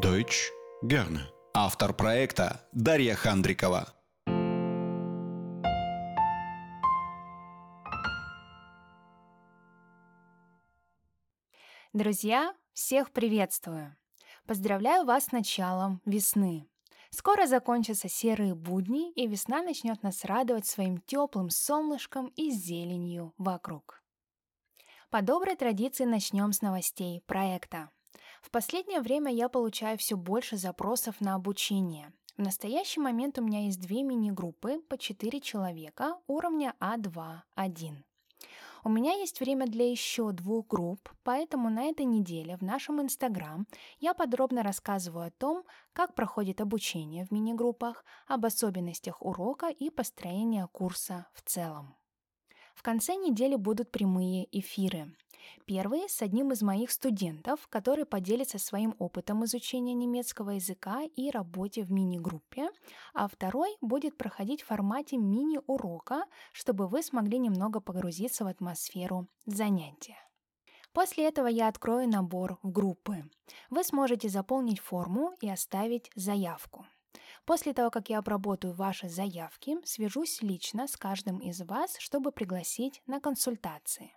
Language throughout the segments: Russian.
Deutsch gerne. Автор проекта Дарья Хандрикова. Друзья, всех приветствую! Поздравляю вас с началом весны. Скоро закончатся серые будни, и весна начнет нас радовать своим теплым солнышком и зеленью вокруг. По доброй традиции начнем с новостей проекта. В последнее время я получаю все больше запросов на обучение. В настоящий момент у меня есть две мини-группы по 4 человека уровня А2-1. У меня есть время для еще двух групп, поэтому на этой неделе в нашем Инстаграм я подробно рассказываю о том, как проходит обучение в мини-группах, об особенностях урока и построения курса в целом. В конце недели будут прямые эфиры. Первый с одним из моих студентов, который поделится своим опытом изучения немецкого языка и работе в мини-группе, а второй будет проходить в формате мини-урока, чтобы вы смогли немного погрузиться в атмосферу занятия. После этого я открою набор в группы. Вы сможете заполнить форму и оставить заявку. После того, как я обработаю ваши заявки, свяжусь лично с каждым из вас, чтобы пригласить на консультации.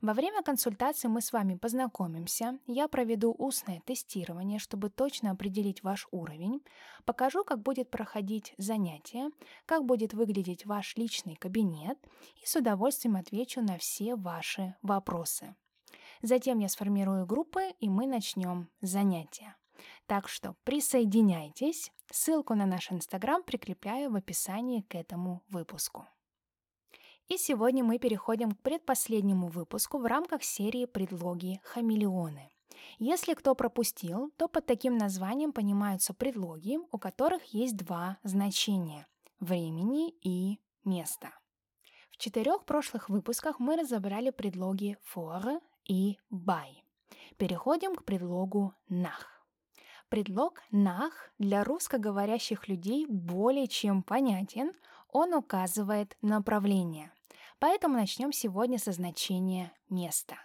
Во время консультации мы с вами познакомимся, я проведу устное тестирование, чтобы точно определить ваш уровень, покажу, как будет проходить занятие, как будет выглядеть ваш личный кабинет и с удовольствием отвечу на все ваши вопросы. Затем я сформирую группы, и мы начнем занятия. Так что присоединяйтесь. Ссылку на наш инстаграм прикрепляю в описании к этому выпуску. И сегодня мы переходим к предпоследнему выпуску в рамках серии «Предлоги хамелеоны». Если кто пропустил, то под таким названием понимаются предлоги, у которых есть два значения – времени и места. В четырех прошлых выпусках мы разобрали предлоги for и by. Переходим к предлогу nach. Предлог «nach» для русскоговорящих людей более чем понятен, он указывает направление – Поэтому начнем сегодня со значения места.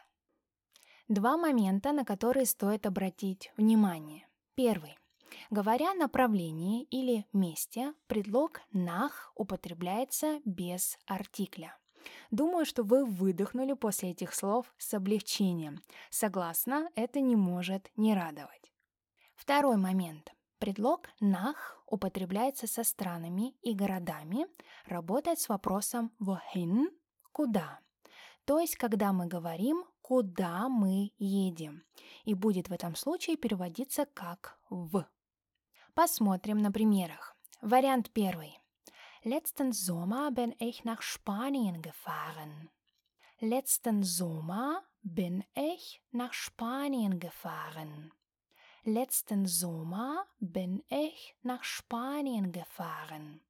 Два момента, на которые стоит обратить внимание. Первый. Говоря о направлении или месте, предлог «nach» употребляется без артикля. Думаю, что вы выдохнули после этих слов с облегчением. Согласна, это не может не радовать. Второй момент. Предлог «nach» употребляется со странами и городами, работает с вопросом «wohin» куда. То есть, когда мы говорим, куда мы едем. И будет в этом случае переводиться как «в». Посмотрим на примерах. Вариант первый. Letzten Sommer bin ich nach Spanien gefahren. Letzten Sommer bin ich nach Spanien gefahren. Letzten Sommer bin ich nach Spanien gefahren.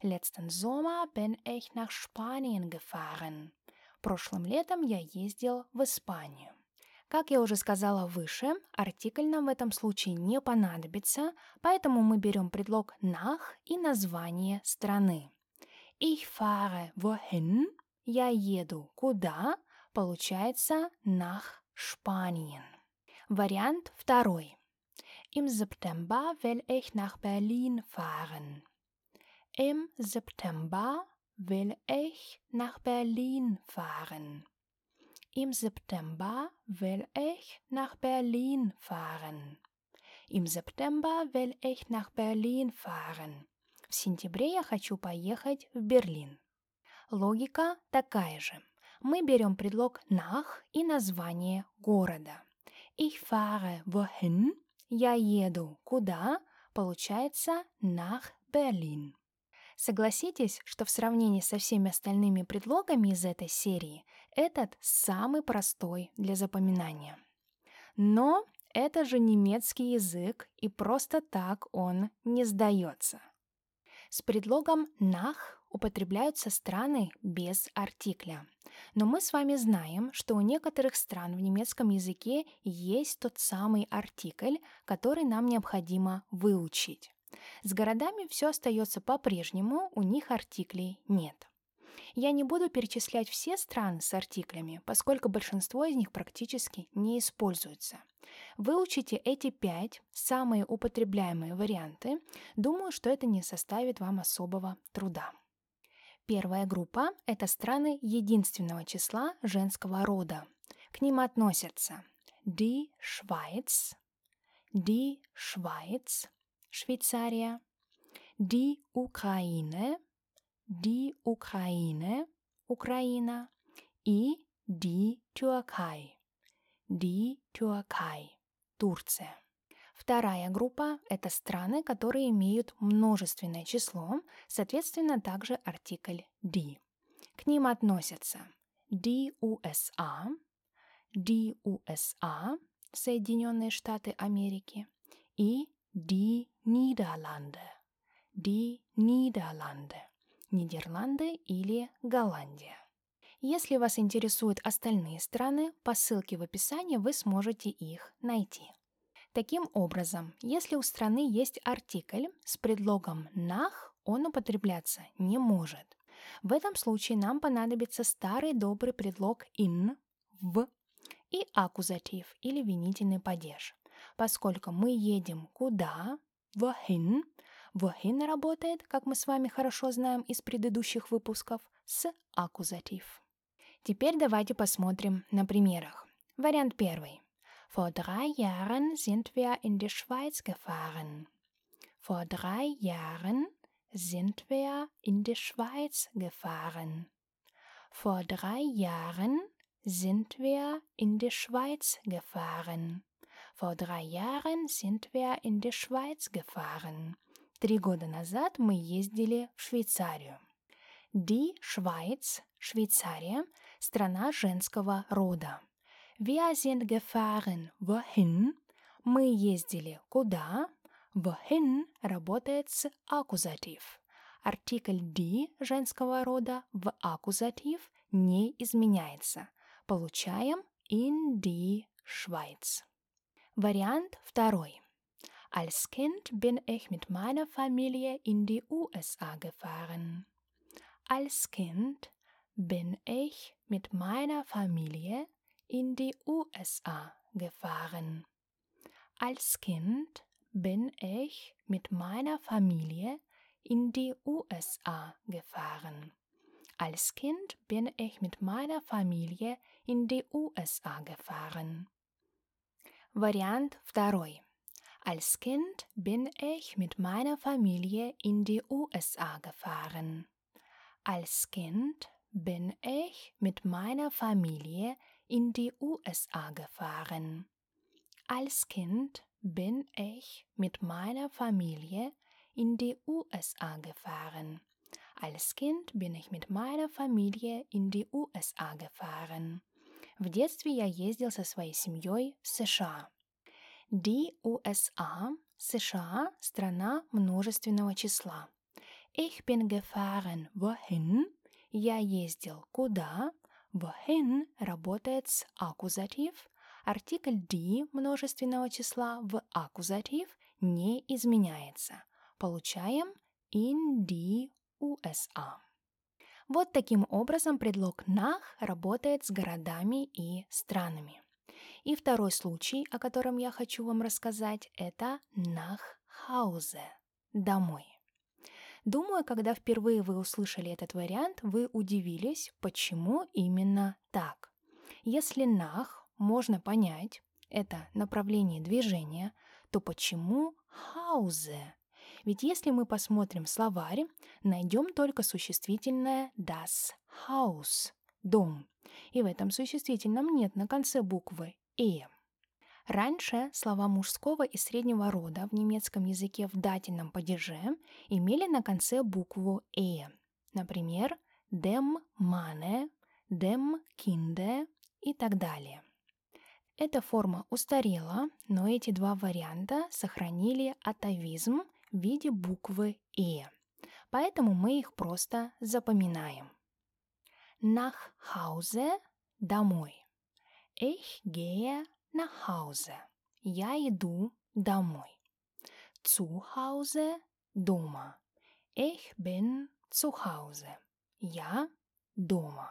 Letzten Sommer bin ich nach Spanien gefahren. Прошлым летом я ездил в Испанию. Как я уже сказала выше, артикль нам в этом случае не понадобится, поэтому мы берем предлог nach и название страны. Ich fahre wohin? Я еду куда? Получается nach Spanien. Вариант второй. Im September will ich nach Berlin fahren. Im September will ich nach Berlin fahren. Im September will ich nach Berlin fahren. Im September will ich nach Berlin fahren. В сентябре я хочу поехать в Берлин. Логика такая же. Мы берем предлог nach и название города. Ich fahre wohin? Я еду куда? Получается nach Berlin. Согласитесь, что в сравнении со всеми остальными предлогами из этой серии этот самый простой для запоминания. Но это же немецкий язык, и просто так он не сдается. С предлогом «nach» употребляются страны без артикля. Но мы с вами знаем, что у некоторых стран в немецком языке есть тот самый артикль, который нам необходимо выучить. С городами все остается по-прежнему, у них артиклей нет. Я не буду перечислять все страны с артиклями, поскольку большинство из них практически не используются. Выучите эти пять самые употребляемые варианты. Думаю, что это не составит вам особого труда. Первая группа – это страны единственного числа женского рода. К ним относятся die Schweiz, die Schweiz, Швейцария, die Ukraine, die Ukraine, Украина и die Türkei, die Türkei, Турция. Вторая группа – это страны, которые имеют множественное число, соответственно, также артикль die. К ним относятся die USA, die USA, Соединенные Штаты Америки, и die Niederlande, die Niederlande, Нидерланды или Голландия. Если вас интересуют остальные страны, по ссылке в описании вы сможете их найти. Таким образом, если у страны есть артикль с предлогом «nach», он употребляться не может. В этом случае нам понадобится старый добрый предлог «in», «в» и аккузатив или винительный падеж. Поскольку мы едем куда, wohin, wohin работает, как мы с вами хорошо знаем из предыдущих выпусков, с аккузатив. Теперь давайте посмотрим на примерах. Вариант первый. Vor drei Jahren sind wir in die Schweiz gefahren. Vor drei Jahren sind wir in die Schweiz gefahren. Vor drei Jahren sind wir in die Schweiz gefahren. Vor drei Jahren sind wir in die Schweiz gefahren. Три года назад мы ездили в Швейцарию. Die Schweiz, Швейцария, страна женского рода. Wir sind gefahren. Wohin? Мы ездили куда? Wohin работает с аккузатив. Артикль die женского рода в аккузатив не изменяется. Получаем in die Schweiz. Вариант второй. Als Kind bin ich mit meiner Familie in die USA gefahren. Als Kind bin ich mit meiner Familie in die USA gefahren. Als Kind bin ich mit meiner Familie in die USA gefahren. Als Kind bin ich mit meiner Familie in die USA gefahren. Вариант второй. Als Kind bin ich mit meiner Familie in die USA gefahren. Als Kind bin ich mit meiner Familie in die USA gefahren. Als Kind bin ich mit meiner Familie in die USA gefahren. Als Kind bin ich mit meiner Familie in die USA gefahren. В детстве я ездил со своей семьей в США. Die USA, США, страна множественного числа. Ich bin gefahren. Wohin? Я ездил. Куда? Wohin работает с аккузатив. Артикль die множественного числа в аккузатив не изменяется. Получаем in die USA. Вот таким образом предлог «nach» работает с городами и странами. И второй случай, о котором я хочу вам рассказать, это «nach Hause» – «домой». Думаю, когда впервые вы услышали этот вариант, вы удивились, почему именно так. Если «nach» можно понять, это направление движения, то почему «Hause»? Ведь если мы посмотрим словарь, найдем только существительное das Haus – дом. И в этом существительном нет на конце буквы «э». Раньше слова мужского и среднего рода в немецком языке в дательном падеже имели на конце букву «э». Например, dem Manne, dem Kinde и так далее. Эта форма устарела, но эти два варианта сохранили атовизм в виде буквы «э», поэтому мы их просто запоминаем. Nach Hause – домой. Ich gehe nach Hause. Я иду домой. Zu Hause – дома. Ich bin zu Hause. Я дома.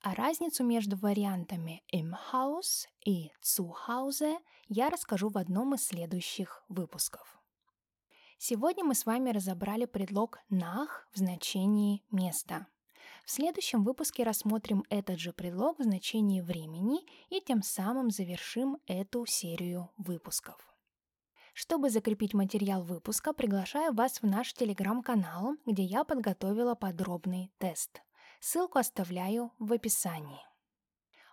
А разницу между вариантами im Haus и zu Hause я расскажу в одном из следующих выпусков. Сегодня мы с вами разобрали предлог nach в значении «место». В следующем выпуске рассмотрим этот же предлог в значении времени и тем самым завершим эту серию выпусков. Чтобы закрепить материал выпуска, приглашаю вас в наш телеграм-канал, где я подготовила подробный тест. Ссылку оставляю в описании.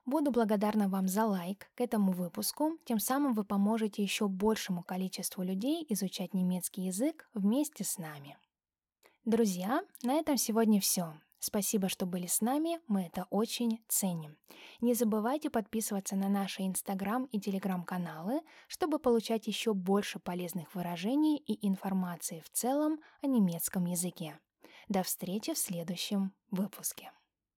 Буду благодарна вам за лайк к этому выпуску, тем самым вы поможете еще большему количеству людей изучать немецкий язык вместе с нами. Друзья, на этом сегодня все. Спасибо, что были с нами, мы это очень ценим. Не забывайте подписываться на наши инстаграм и телеграм-каналы, чтобы получать еще больше полезных выражений и информации в целом о немецком языке. До встречи в следующем выпуске.